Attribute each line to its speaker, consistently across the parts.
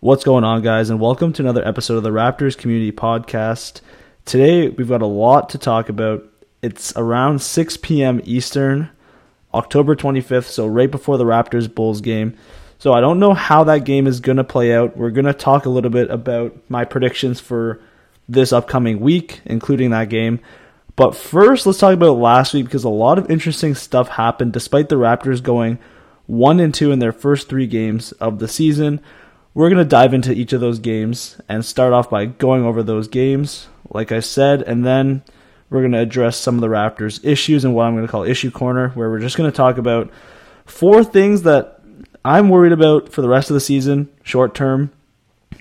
Speaker 1: What's going on, guys, and welcome to another episode of the Raptors Community Podcast. Today, we've got a lot to talk about. It's around 6 p.m. Eastern, October 25th, so right before the Raptors Bulls game. So, I don't know how that game is going to play out. We're going to talk a little bit about my predictions for this upcoming week, including that game. But first, let's talk about last week because a lot of interesting stuff happened despite the Raptors going 1 and 2 in their first three games of the season. We're going to dive into each of those games and start off by going over those games, like I said, and then we're going to address some of the Raptors' issues and what I'm going to call issue corner, where we're just going to talk about four things that I'm worried about for the rest of the season, short term,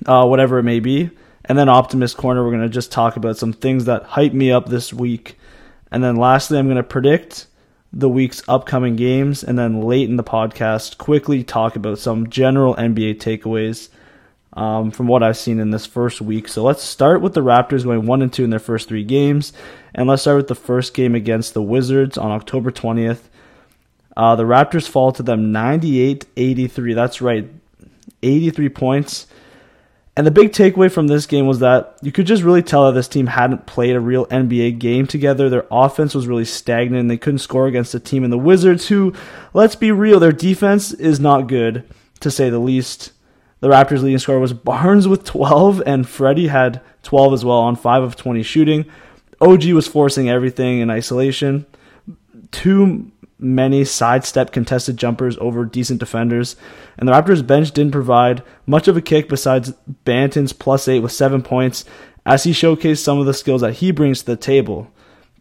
Speaker 1: uh, whatever it may be. And then Optimist Corner, we're going to just talk about some things that hype me up this week. And then lastly, I'm going to predict the week's upcoming games, and then late in the podcast, quickly talk about some general NBA takeaways um, from what I've seen in this first week. So let's start with the Raptors going one and two in their first three games, and let's start with the first game against the Wizards on October 20th. Uh, the Raptors fall to them 98-83. That's right, 83 points. And the big takeaway from this game was that you could just really tell that this team hadn't played a real NBA game together. Their offense was really stagnant and they couldn't score against a team in the Wizards who, let's be real, their defense is not good, to say the least. The Raptors' leading scorer was Barnes with 12, and Freddie had 12 as well on 5 of 20 shooting. OG was forcing everything in isolation. Two many sidestep contested jumpers over decent defenders, and the Raptors bench didn't provide much of a kick besides Banton's plus eight with seven points, as he showcased some of the skills that he brings to the table.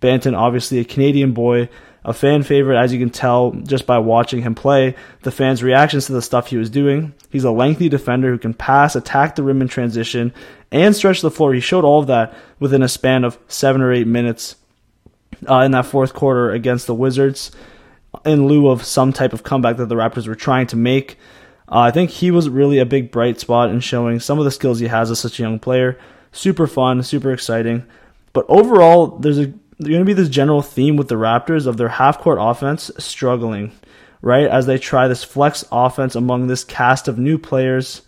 Speaker 1: Banton, obviously a Canadian boy, a fan favorite, as you can tell just by watching him play, the fans' reactions to the stuff he was doing. He's a lengthy defender who can pass, attack the rim in transition, and stretch the floor. He showed all of that within a span of seven or eight minutes uh, in that fourth quarter against the Wizards in lieu of some type of comeback that the Raptors were trying to make. Uh, I think he was really a big bright spot in showing some of the skills he has as such a young player. Super fun, super exciting. But overall, there's a there's going to be this general theme with the Raptors of their half court offense struggling, right? As they try this flex offense among this cast of new players.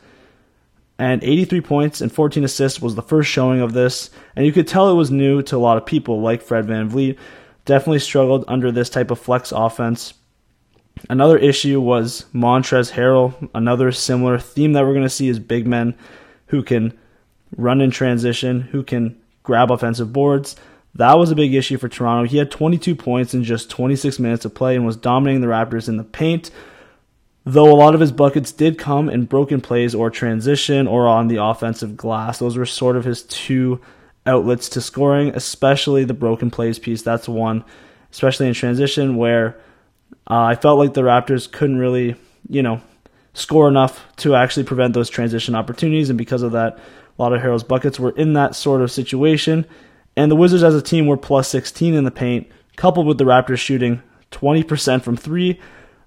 Speaker 1: And 83 points and 14 assists was the first showing of this. And you could tell it was new to a lot of people like Fred VanVleet definitely struggled under this type of flex offense. Another issue was Montrezl Harrell. Another similar theme that we're going to see is big men who can run in transition, who can grab offensive boards. That was a big issue for Toronto. He had 22 points in just 26 minutes of play and was dominating the Raptors in the paint. Though a lot of his buckets did come in broken plays or transition or on the offensive glass. Those were sort of his two outlets to scoring, especially the broken plays piece. That's one, especially in transition, where uh, I felt like the Raptors couldn't really, you know, score enough to actually prevent those transition opportunities. And because of that, a lot of Harrell's buckets were in that sort of situation. And the Wizards as a team were plus 16 in the paint, coupled with the Raptors shooting 20% from three.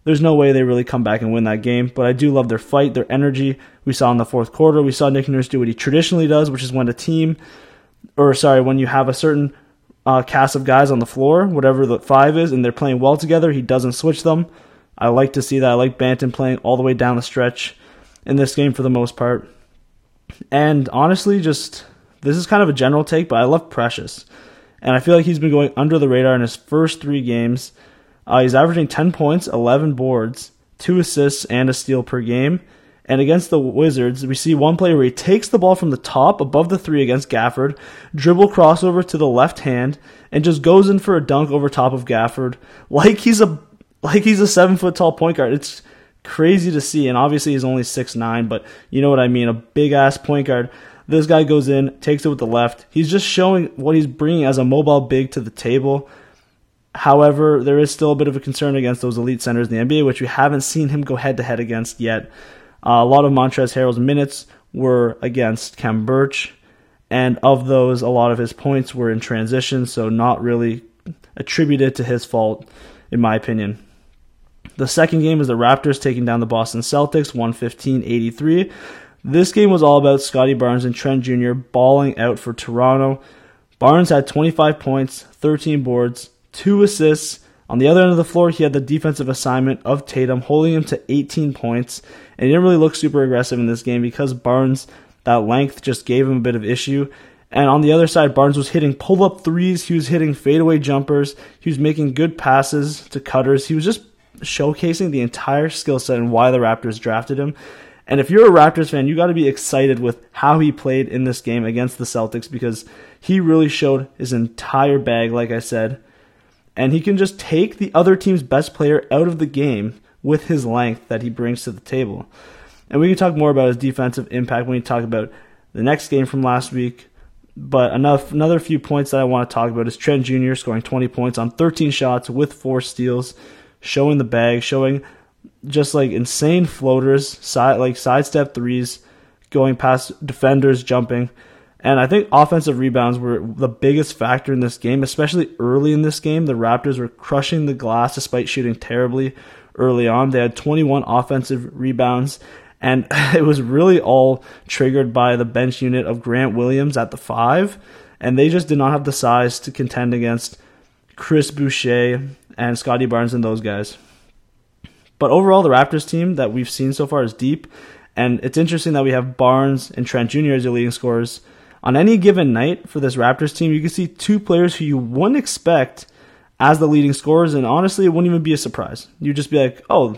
Speaker 1: There's no way they really come back and win that game, but I do love their fight, their energy. We saw in the fourth quarter, we saw Nick Nurse do what he traditionally does, which is when a team or sorry, when you have a certain uh, cast of guys on the floor, whatever the five is, and they're playing well together, he doesn't switch them. I like to see that. I like Banton playing all the way down the stretch in this game for the most part. And honestly, just this is kind of a general take, but I love Precious. And I feel like he's been going under the radar in his first three games. Uh, he's averaging 10 points, 11 boards, 2 assists, and a steal per game. And against the Wizards, we see one play where he takes the ball from the top above the three against Gafford, dribble crossover to the left hand, and just goes in for a dunk over top of Gafford like he's a like he's a seven foot tall point guard. It's crazy to see, and obviously he's only six nine, but you know what I mean, a big ass point guard. This guy goes in, takes it with the left. He's just showing what he's bringing as a mobile big to the table. However, there is still a bit of a concern against those elite centers in the NBA, which we haven't seen him go head to head against yet. A lot of Montrezl Harrell's minutes were against Khem Birch, and of those, a lot of his points were in transition, so not really attributed to his fault, in my opinion. The second game is the Raptors taking down the Boston Celtics 115 83. This game was all about Scottie Barnes and Trent Jr. balling out for Toronto. Barnes had 25 points, 13 boards, 2 assists On the other end of the floor, he had the defensive assignment of Tatum, holding him to 18 points, and he didn't really look super aggressive in this game because Barnes, that length just gave him a bit of issue. And on the other side, Barnes was hitting pull up threes, he was hitting fadeaway jumpers, he was making good passes to cutters. He was just showcasing the entire skill set and why the Raptors drafted him. And if you're a Raptors fan, you got to be excited with how he played in this game against the Celtics because he really showed his entire bag, like I said. And he can just take the other team's best player out of the game with his length that he brings to the table. And we can talk more about his defensive impact when we talk about the next game from last week. But enough, another few points that I want to talk about is Trent Jr. scoring 20 points on 13 shots with four steals, showing the bag, showing just like insane floaters, side like sidestep threes, going past defenders, jumping. And I think offensive rebounds were the biggest factor in this game, especially early in this game. The Raptors were crushing the glass despite shooting terribly early on. They had 21 offensive rebounds, and it was really all triggered by the bench unit of Grant Williams at the five. And they just did not have the size to contend against Chris Boucher and Scottie Barnes and those guys. But overall, the Raptors team that we've seen so far is deep, and it's interesting that we have Barnes and Trent Jr. as your leading scorers. On any given night for this Raptors team, you can see two players who you wouldn't expect as the leading scorers, and honestly, it wouldn't even be a surprise. You'd just be like, oh,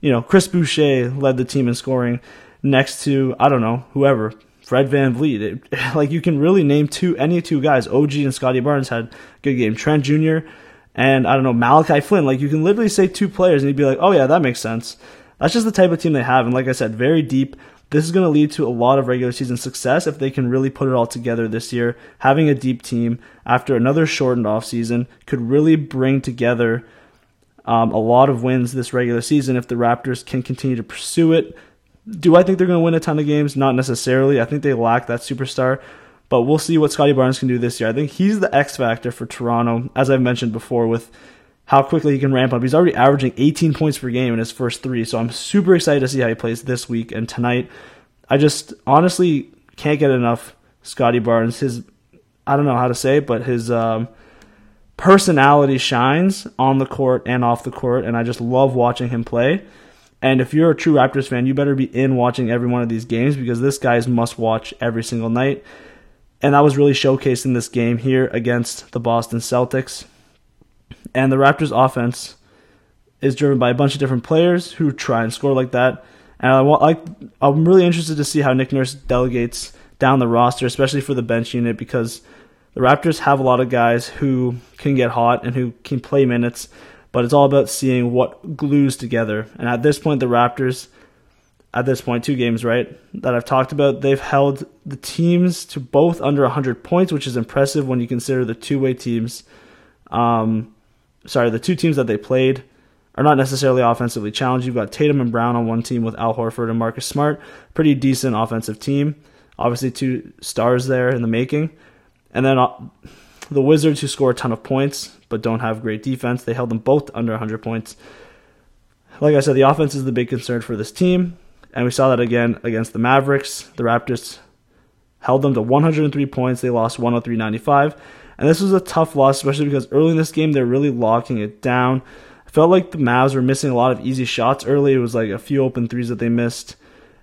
Speaker 1: you know, Chris Boucher led the team in scoring next to, I don't know, whoever, Fred VanVleet. It, like, you can really name two, any two guys. OG and Scottie Barnes had a good game. Trent Jr., and I don't know, Malachi Flynn. Like you can literally say two players and you'd be like, oh yeah, that makes sense. That's just the type of team they have. And like I said, very deep. This is going to lead to a lot of regular season success if they can really put it all together this year. Having a deep team after another shortened off season could really bring together um, a lot of wins this regular season if the Raptors can continue to pursue it. Do I think they're going to win a ton of games? Not necessarily. I think they lack that superstar. But we'll see what Scottie Barnes can do this year. I think he's the X factor for Toronto, as I've mentioned before, with how quickly he can ramp up. He's already averaging 18 points per game in his first three, so I'm super excited to see how he plays this week and tonight. I just honestly can't get enough Scottie Barnes. His I don't know how to say it, but his um, personality shines on the court and off the court, and I just love watching him play. And if you're a true Raptors fan, you better be in watching every one of these games because this guy is must watch every single night and that was really showcased in this game here against the Boston Celtics. And the Raptors offense is driven by a bunch of different players who try and score like that. And I like, I'm really interested to see how Nick Nurse delegates down the roster, especially for the bench unit, because the Raptors have a lot of guys who can get hot and who can play minutes, but it's all about seeing what glues together. And at this point, the Raptors at this point, two games, right, that I've talked about, they've held the teams to both under 100 points, which is impressive when you consider the two way teams. Um, sorry, the two teams that they played are not necessarily offensively challenged. You've got Tatum and Brown on one team with Al Horford and Marcus Smart. Pretty decent offensive team. Obviously, two stars there in the making. And then uh, the Wizards, who score a ton of points but don't have great defense, they held them both under 100 points. Like I said, the offense is the big concern for this team. And we saw that again against the Mavericks. The Raptors held them to 103 points. They lost 103.95. And this was a tough loss, especially because early in this game, they're really locking it down. I felt like the Mavs were missing a lot of easy shots early. It was like a few open threes that they missed.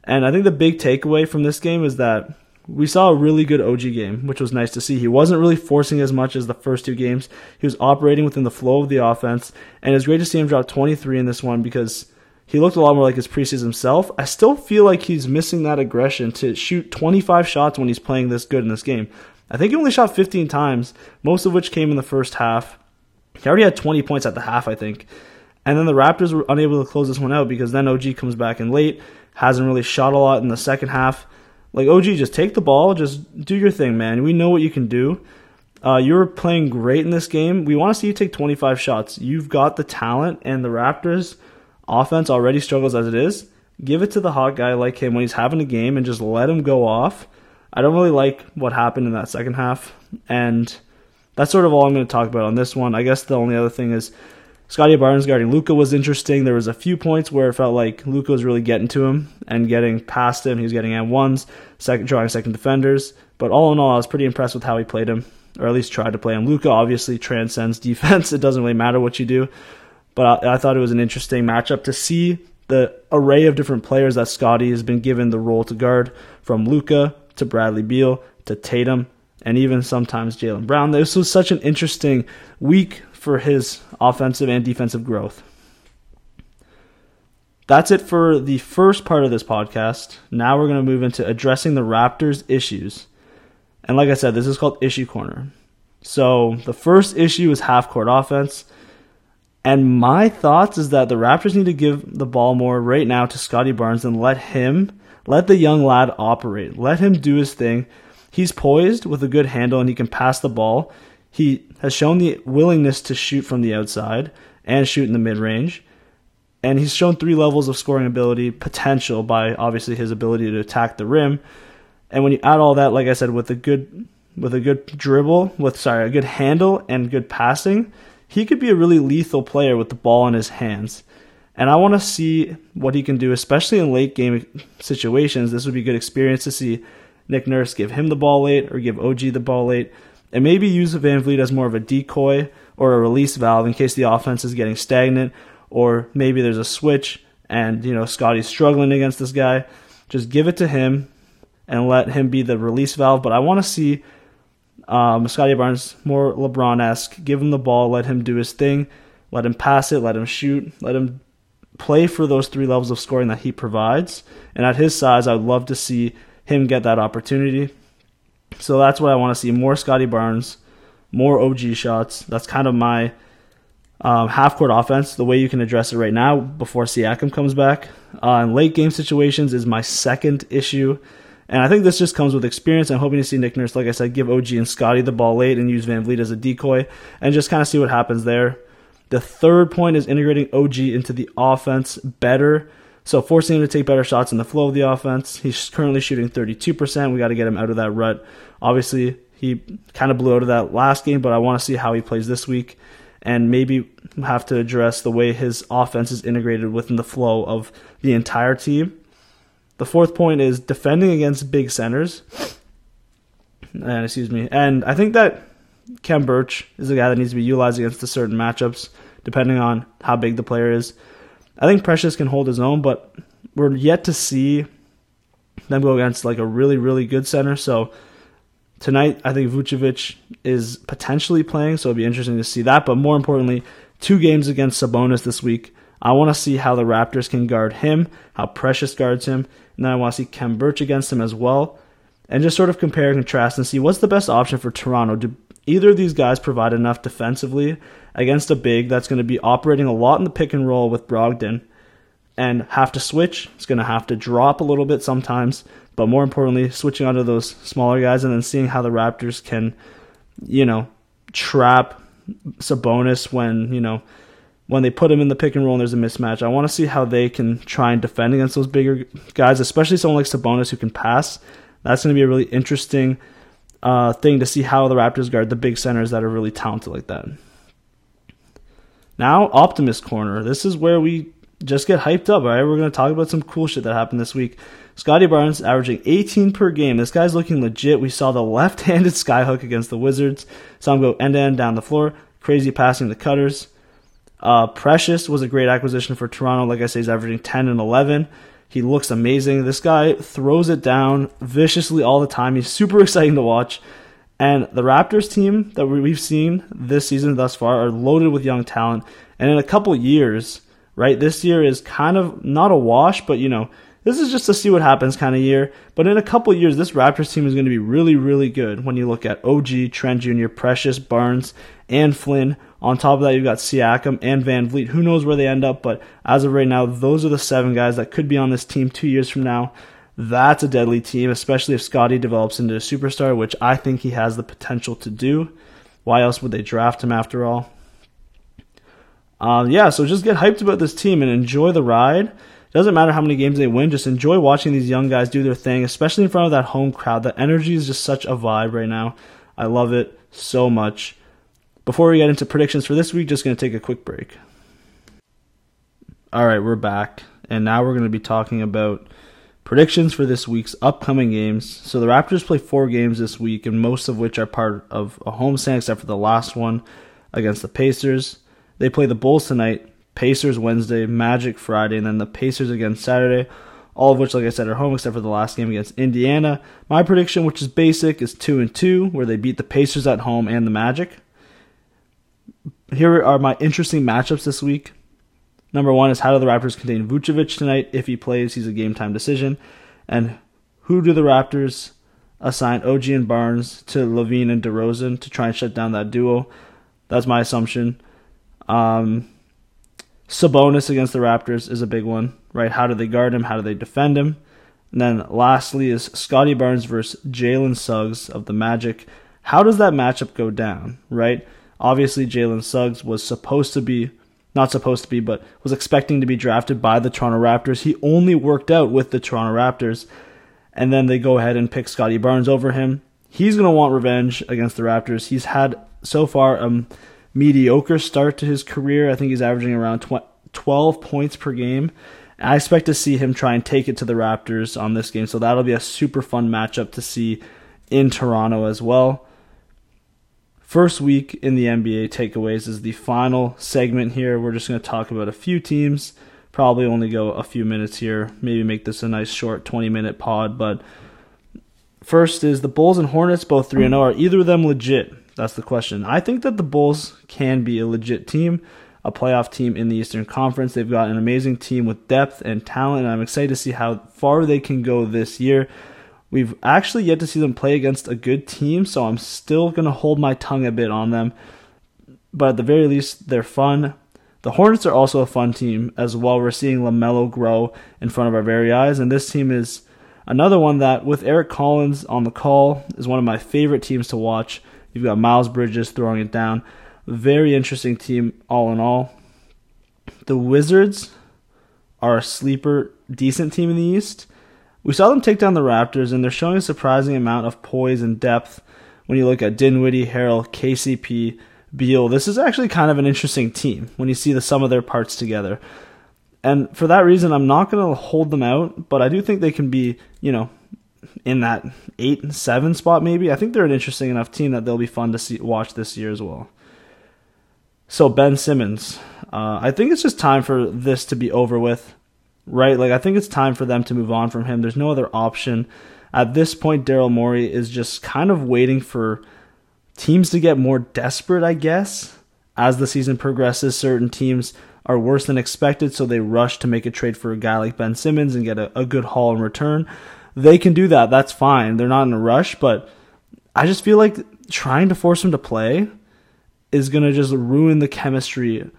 Speaker 1: And I think the big takeaway from this game is that we saw a really good OG game, which was nice to see. He wasn't really forcing as much as the first two games. He was operating within the flow of the offense, and it's great to see him drop 23 in this one because he looked a lot more like his preseason himself. I still feel like he's missing that aggression to shoot 25 shots when he's playing this good in this game. I think he only shot 15 times, most of which came in the first half. He already had 20 points at the half, I think. And then the Raptors were unable to close this one out because then OG comes back in late, hasn't really shot a lot in the second half. Like, OG, just take the ball, just do your thing, man. We know what you can do. Uh, you're playing great in this game. We want to see you take 25 shots. You've got the talent, and the Raptors offense already struggles as it is, give it to the hot guy like him when he's having a game and just let him go off. I don't really like what happened in that second half, and that's sort of all I'm going to talk about on this one. I guess the only other thing is Scottie Barnes guarding Luka was interesting. There was a few points where it felt like Luka was really getting to him and getting past him. He was getting at ones, second drawing second defenders. But all in all, I was pretty impressed with how he played him. or at least tried to play him. Luka obviously transcends defense. It doesn't really matter what you do. But I, I thought it was an interesting matchup to see the array of different players that Scottie has been given the role to guard, from Luka to Bradley Beal to Tatum and even sometimes Jaylen Brown. This was such an interesting week for his offensive and defensive growth. That's it for the first part of this podcast. Now we're going to move into addressing the Raptors' issues. And like I said, this is called Issue Corner. So the first issue is half court offense. And my thoughts is that the Raptors need to give the ball more right now to Scottie Barnes and let him, let the young lad operate. Let him do his thing. He's poised with a good handle and he can pass the ball. He has shown the willingness to shoot from the outside and shoot in the mid range. And he's shown three levels of scoring ability potential by obviously his ability to attack the rim. And when you add all that, like I said, with a good with a good dribble, with sorry, a good handle and good passing, he could be a really lethal player with the ball in his hands. And I want to see what he can do, especially in late game situations. This would be a good experience to see Nick Nurse give him the ball late or give OG the ball late. And maybe use VanVleet as more of a decoy or a release valve in case the offense is getting stagnant or maybe there's a switch and you know Scottie's struggling against this guy. Just give it to him and let him be the release valve. But I want to see um, Scottie Barnes more LeBron esque. Give him the ball, let him do his thing, let him pass it, let him shoot, let him play for those three levels of scoring that he provides. And at his size, I'd love to see him get that opportunity. So that's what I want to see more Scottie Barnes, more OG shots. That's kind of my um, half court offense, the way you can address it right now before Siakam comes back. Uh, in late game situations is my second issue. And I think this just comes with experience. I'm hoping to see Nick Nurse, like I said, give OG and Scottie the ball late and use VanVleet as a decoy and just kind of see what happens there. The third point is integrating OG into the offense better. So forcing him to take better shots in the flow of the offense. He's currently shooting 32%. We got to get him out of that rut. Obviously, he kind of blew out of that last game, but I want to see how he plays this week and maybe have to address the way his offense is integrated within the flow of the entire team. The fourth point is defending against big centers. And excuse me. And I think that Khem Birch is a guy that needs to be utilized against certain matchups, depending on how big the player is. I think Precious can hold his own, but we're yet to see them go against like a really, really good center. So tonight, I think Vucevic is potentially playing, so it'll be interesting to see that. But more importantly, two games against Sabonis this week. I want to see how the Raptors can guard him, how Precious guards him, and then I want to see Khem Birch against him as well, and just sort of compare and contrast and see what's the best option for Toronto. Do either of these guys provide enough defensively against a big that's going to be operating a lot in the pick and roll with Brogdon and have to switch. It's going to have to drop a little bit sometimes, but more importantly, switching onto those smaller guys and then seeing how the Raptors can, you know, trap Sabonis when, you know, when they put him in the pick and roll and there's a mismatch. I want to see how they can try and defend against those bigger guys, especially someone like Sabonis who can pass. That's going to be a really interesting uh, thing to see how the Raptors guard the big centers that are really talented like that. Now, Optimist Corner. This is where we just get hyped up, all right? We're going to talk about some cool shit that happened this week. Scottie Barnes averaging 18 per game. This guy's looking legit. We saw the left handed skyhook against the Wizards. Him go end to end down the floor. Crazy passing the cutters. Uh, Precious was a great acquisition for Toronto. Like I say, he's averaging 10 and 11. He looks amazing. This guy throws it down viciously all the time. He's super exciting to watch. And the Raptors team that we've seen this season thus far are loaded with young talent. And in a couple years, right, this year is kind of not a wash, but you know, this is just to see what happens kind of year. But in a couple years, this Raptors team is going to be really, really good when you look at OG, Trent Jr., Precious, Barnes, and Flynn. On top of that, you've got Siakam and VanVleet. Who knows where they end up, but as of right now, those are the seven guys that could be on this team two years from now. That's a deadly team, especially if Scottie develops into a superstar, which I think he has the potential to do. Why else would they draft him after all? Uh, yeah, so just get hyped about this team and enjoy the ride. Doesn't matter how many games they win, just enjoy watching these young guys do their thing, especially in front of that home crowd. The energy is just such a vibe right now. I love it so much. Before we get into predictions for this week, just going to take a quick break. All right, we're back. And now we're going to be talking about Predictions for this week's upcoming games. So the Raptors play four games this week, and most of which are part of a homestand, except for the last one against the Pacers. They play the Bulls tonight, Pacers Wednesday, Magic Friday, and then the Pacers again Saturday. All of which, like I said, are home except for the last game against Indiana. My prediction, which is basic, is two and two, where they beat the Pacers at home and the Magic. Here are my interesting matchups this week. Number one is how do the Raptors contain Vucevic tonight? If he plays, he's a game time decision. And who do the Raptors assign OG and Barnes to LaVine and DeRozan to try and shut down that duo? That's my assumption. Um, Sabonis against the Raptors is a big one, right? How do they guard him? How do they defend him? And then lastly is Scottie Barnes versus Jalen Suggs of the Magic. How does that matchup go down, right? Obviously, Jalen Suggs was supposed to be not supposed to be, but was expecting to be drafted by the Toronto Raptors. He only worked out with the Toronto Raptors, and then they go ahead and pick Scottie Barnes over him. He's going to want revenge against the Raptors. He's had so far a mediocre start to his career. I think he's averaging around 12 points per game. I expect to see him try and take it to the Raptors on this game, so that'll be a super fun matchup to see in Toronto as well. First week in the NBA takeaways is the final segment here. We're just going to talk about a few teams. Probably only go a few minutes here. Maybe make this a nice short 20 minute pod. But first is the Bulls and Hornets, both 3 0. Are either of them legit? That's the question. I think that the Bulls can be a legit team, a playoff team in the Eastern Conference. They've got an amazing team with depth and talent, and I'm excited to see how far they can go this year. We've actually yet to see them play against a good team, so I'm still going to hold my tongue a bit on them. But at the very least, they're fun. The Hornets are also a fun team as well. We're seeing LaMelo grow in front of our very eyes, and this team is another one that, with Eric Collins on the call, is one of my favorite teams to watch. You've got Miles Bridges throwing it down. Very interesting team, all in all. The Wizards are a sleeper, decent team in the East. We saw them take down the Raptors, and they're showing a surprising amount of poise and depth when you look at Dinwiddie, Harrell, KCP, Beal. This is actually kind of an interesting team when you see the sum of their parts together. And for that reason, I'm not going to hold them out, but I do think they can be, you know, in that eight and seven spot maybe. I think they're an interesting enough team that they'll be fun to see watch this year as well. So Ben Simmons, uh, I think it's just time for this to be over with right? Like I think it's time for them to move on from him. There's no other option. At this point, Daryl Morey is just kind of waiting for teams to get more desperate, I guess. As the season progresses, certain teams are worse than expected, so they rush to make a trade for a guy like Ben Simmons and get a, a good haul in return. They can do that. That's fine. They're not in a rush, but I just feel like trying to force him to play is going to just ruin the chemistry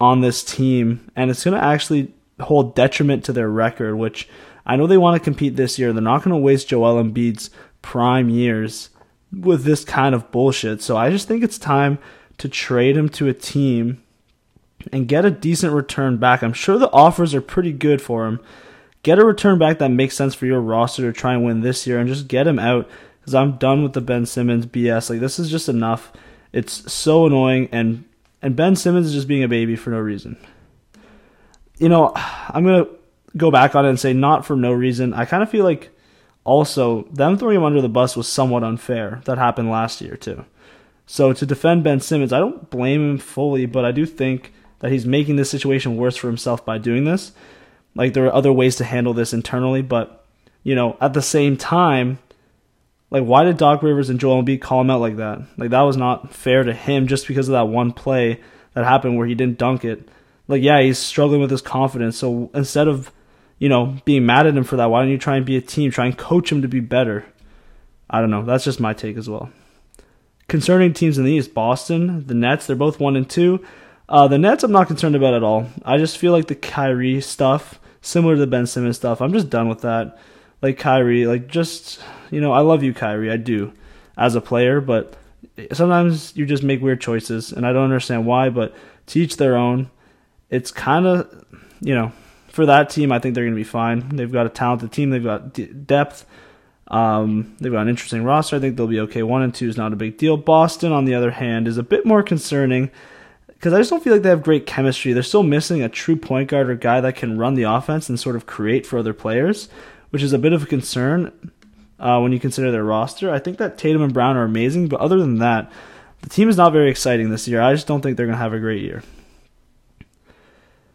Speaker 1: on this team, and it's going to actually hold detriment to their record, which I know they want to compete this year. They're not going to waste Joel Embiid's prime years with this kind of bullshit. So I just think it's time to trade him to a team and get a decent return back. I'm sure the offers are pretty good for him. Get a return back that makes sense for your roster to try and win this year and just get him out because I'm done with the Ben Simmons BS. Like this is just enough. It's so annoying and and Ben Simmons is just being a baby for no reason you know, I'm gonna go back on it and say not for no reason. I kind of feel like also them throwing him under the bus was somewhat unfair. That happened last year too. So to defend Ben Simmons, I don't blame him fully, but I do think that he's making this situation worse for himself by doing this. Like there are other ways to handle this internally, but you know, at the same time, like why did Doc Rivers and Joel Embiid call him out like that? Like that was not fair to him just because of that one play that happened where he didn't dunk it like yeah, he's struggling with his confidence. So instead of you know being mad at him for that, why don't you try and be a team? Try and coach him to be better. I don't know. That's just my take as well. Concerning teams in the East, Boston, the Nets, they're both one and two. Uh, the Nets, I'm not concerned about at all. I just feel like the Kyrie stuff, similar to the Ben Simmons stuff, I'm just done with that. Like Kyrie, like just you know, I love you, Kyrie, I do, as a player, but sometimes you just make weird choices, and I don't understand why. But teach their own it's kind of, you know, for that team, I think they're going to be fine. They've got a talented team. They've got d- depth. Um, they've got an interesting roster. I think they'll be okay. One and two is not a big deal. Boston, on the other hand, is a bit more concerning because I just don't feel like they have great chemistry. They're still missing a true point guard or guy that can run the offense and sort of create for other players, which is a bit of a concern uh, when you consider their roster. I think that Tatum and Brown are amazing, but other than that, the team is not very exciting this year. I just don't think they're going to have a great year.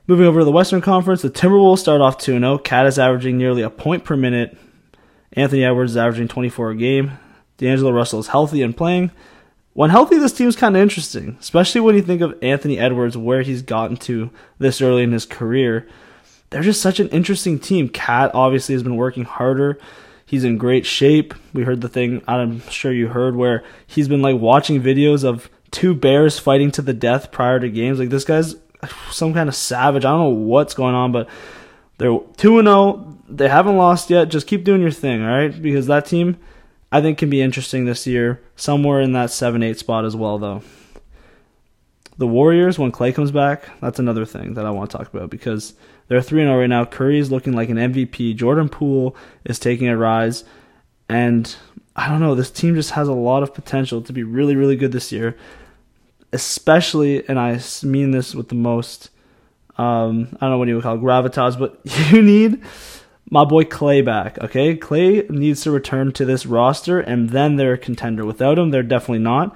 Speaker 1: Moving over to the Western Conference, the Timberwolves start off 2 0. KAT is averaging nearly a point per minute. Anthony Edwards is averaging 24 a game. D'Angelo Russell is healthy and playing. When healthy, this team's kind of interesting, especially when you think of Anthony Edwards, where he's gotten to this early in his career. They're just such an interesting team. KAT obviously has been working harder. He's in great shape. We heard the thing, I'm sure you heard, where he's been like watching videos of two bears fighting to the death prior to games. Like this guy's some kind of savage. I don't know what's going on, but they're 2 0. They haven't lost yet. Just keep doing your thing, all right? Because that team, I think, can be interesting this year. Somewhere in that 7 8 spot as well, though. The Warriors, when Clay comes back, that's another thing that I want to talk about because they're 3 0 right now. Curry is looking like an MVP. Jordan Poole is taking a rise. And I don't know, this team just has a lot of potential to be really, really good this year especially, and I mean this with the most, um, I don't know what you would call it, gravitas, but you need my boy Clay back. Okay, Clay needs to return to this roster, and then they're a contender. Without him, they're definitely not.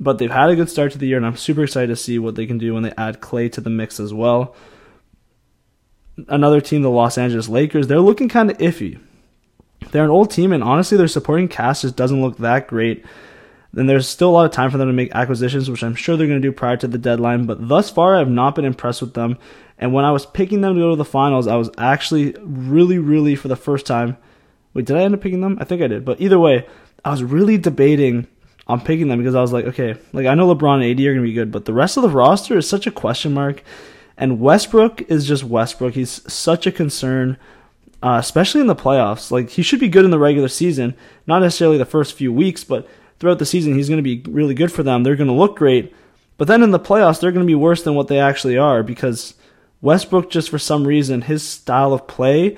Speaker 1: But they've had a good start to the year, and I'm super excited to see what they can do when they add Clay to the mix as well. Another team, the Los Angeles Lakers, they're looking kind of iffy. They're an old team, and honestly, their supporting cast just doesn't look that great then there's still a lot of time for them to make acquisitions, which I'm sure they're going to do prior to the deadline. But thus far, I've not been impressed with them. And when I was picking them to go to the finals, I was actually really, really, for the first time. Wait, did I end up picking them? I think I did. But either way, I was really debating on picking them because I was like, okay, like I know LeBron and AD are going to be good, but the rest of the roster is such a question mark. And Westbrook is just Westbrook. He's such a concern, uh, especially in the playoffs. Like he should be good in the regular season, not necessarily the first few weeks, but throughout the season he's going to be really good for them. They're going to look great. But then in the playoffs, they're going to be worse than what they actually are because Westbrook, just for some reason, his style of play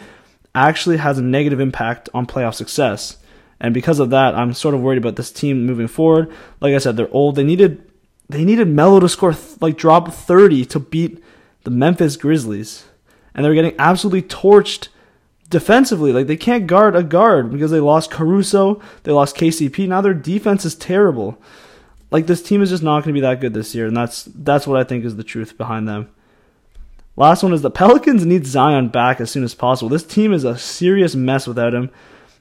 Speaker 1: actually has a negative impact on playoff success. And because of that, I'm sort of worried about this team moving forward. Like I said, they're old. They needed they needed Melo to score like drop 30 to beat the Memphis Grizzlies, and they were getting absolutely torched defensively. Like they can't guard a guard because they lost Caruso, they lost KCP. Now their defense is terrible. Like this team is just not going to be that good this year, and that's that's what I think is the truth behind them. Last one is the Pelicans need Zion back as soon as possible. This team is a serious mess without him.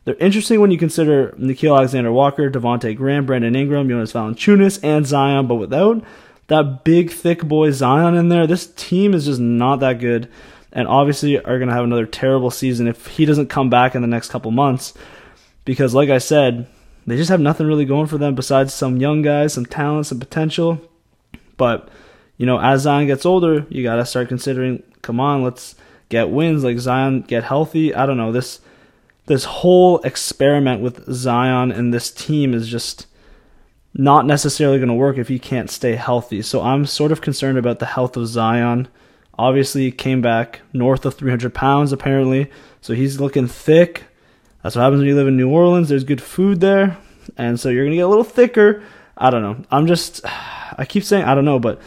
Speaker 1: They're interesting when you consider Nickeil Alexander Walker, Devonte Graham, Brandon Ingram, Jonas Valanciunas, and Zion, but without that big thick boy Zion in there, this team is just not that good and obviously are going to have another terrible season if he doesn't come back in the next couple months. Because, like I said, they just have nothing really going for them besides some young guys, some talent, some potential. But, you know, as Zion gets older, you got to start considering come on, let's get wins. Like Zion, get healthy. I don't know. This this whole experiment with Zion and this team is just not necessarily going to work if he can't stay healthy. So I'm sort of concerned about the health of Zion obviously came back north of 300 pounds apparently. So he's looking thick. That's what happens when you live in new orleans. There's good food there. And so you're gonna get a little thicker. I don't know. I'm just i keep saying i don't know but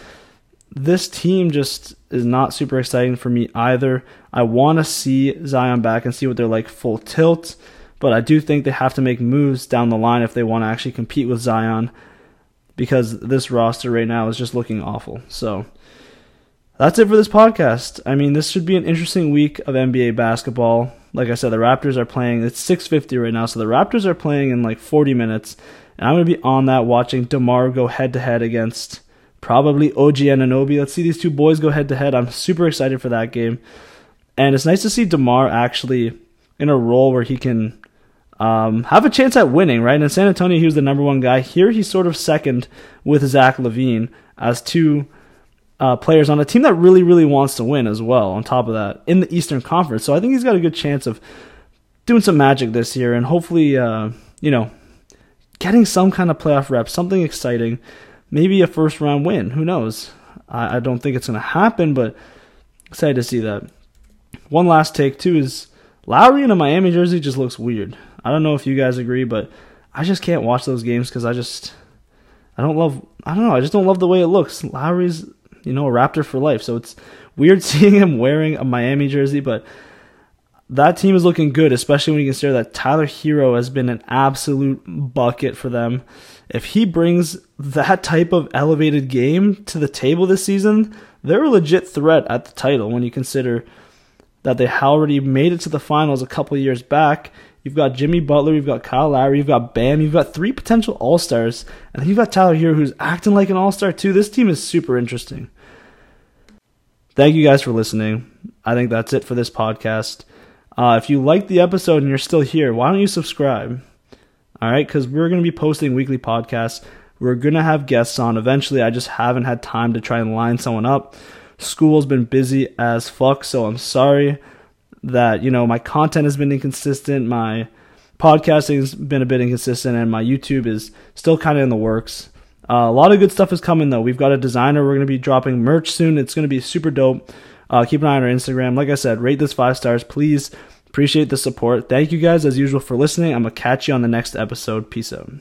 Speaker 1: this team just is not super exciting for me either. I want to see zion back and see what they're like full tilt but i do think they have to make moves down the line if they want to actually compete with zion because this roster right now is just looking awful. So that's it for this podcast. I mean, this should be an interesting week of NBA basketball. Like I said, the Raptors are playing. It's 6:50 right now, so the Raptors are playing in like 40 minutes, and I'm gonna be on that watching Demar go head to head against probably OG Anunoby. Let's see these two boys go head to head. I'm super excited for that game, and it's nice to see Demar actually in a role where he can um, have a chance at winning. Right in San Antonio, he was the number one guy. Here, he's sort of second with Zach LaVine as two uh, players on a team that really, really wants to win as well. On top of that, in the Eastern Conference, so I think he's got a good chance of doing some magic this year, and hopefully, uh, you know, getting some kind of playoff rep, something exciting, maybe a first round win. Who knows? I, I don't think it's going to happen, but excited to see that. One last take too is Lowry in a Miami jersey just looks weird. I don't know if you guys agree, but I just can't watch those games because I just I don't love I don't know I just don't love the way it looks. Lowry's you know, a Raptor for life. So it's weird seeing him wearing a Miami jersey, but that team is looking good, especially when you consider that Tyler Herro has been an absolute bucket for them. If he brings that type of elevated game to the table this season, they're a legit threat at the title when you consider that they already made it to the finals a couple years back. You've got Jimmy Butler, you've got Kyle Lowry, you've got Bam, you've got three potential All Stars, and you've got Tyler Herro who's acting like an All Star too. This team is super interesting. Thank you guys for listening. I think that's it for this podcast. Uh, if you like the episode and you're still here, why don't you subscribe? All right, because we're going to be posting weekly podcasts. We're going to have guests on eventually. I just haven't had time to try and line someone up. School's been busy as fuck, so I'm sorry that, you know, my content has been inconsistent. My podcasting has been a bit inconsistent, and my YouTube is still kind of in the works. Uh, a lot of good stuff is coming, though. We've got a designer. We're going to be dropping merch soon. It's going to be super dope. Uh, keep an eye on our Instagram. Like I said, rate this five stars, please. Appreciate the support. Thank you guys, as usual, for listening. I'm going to catch you on the next episode. Peace out.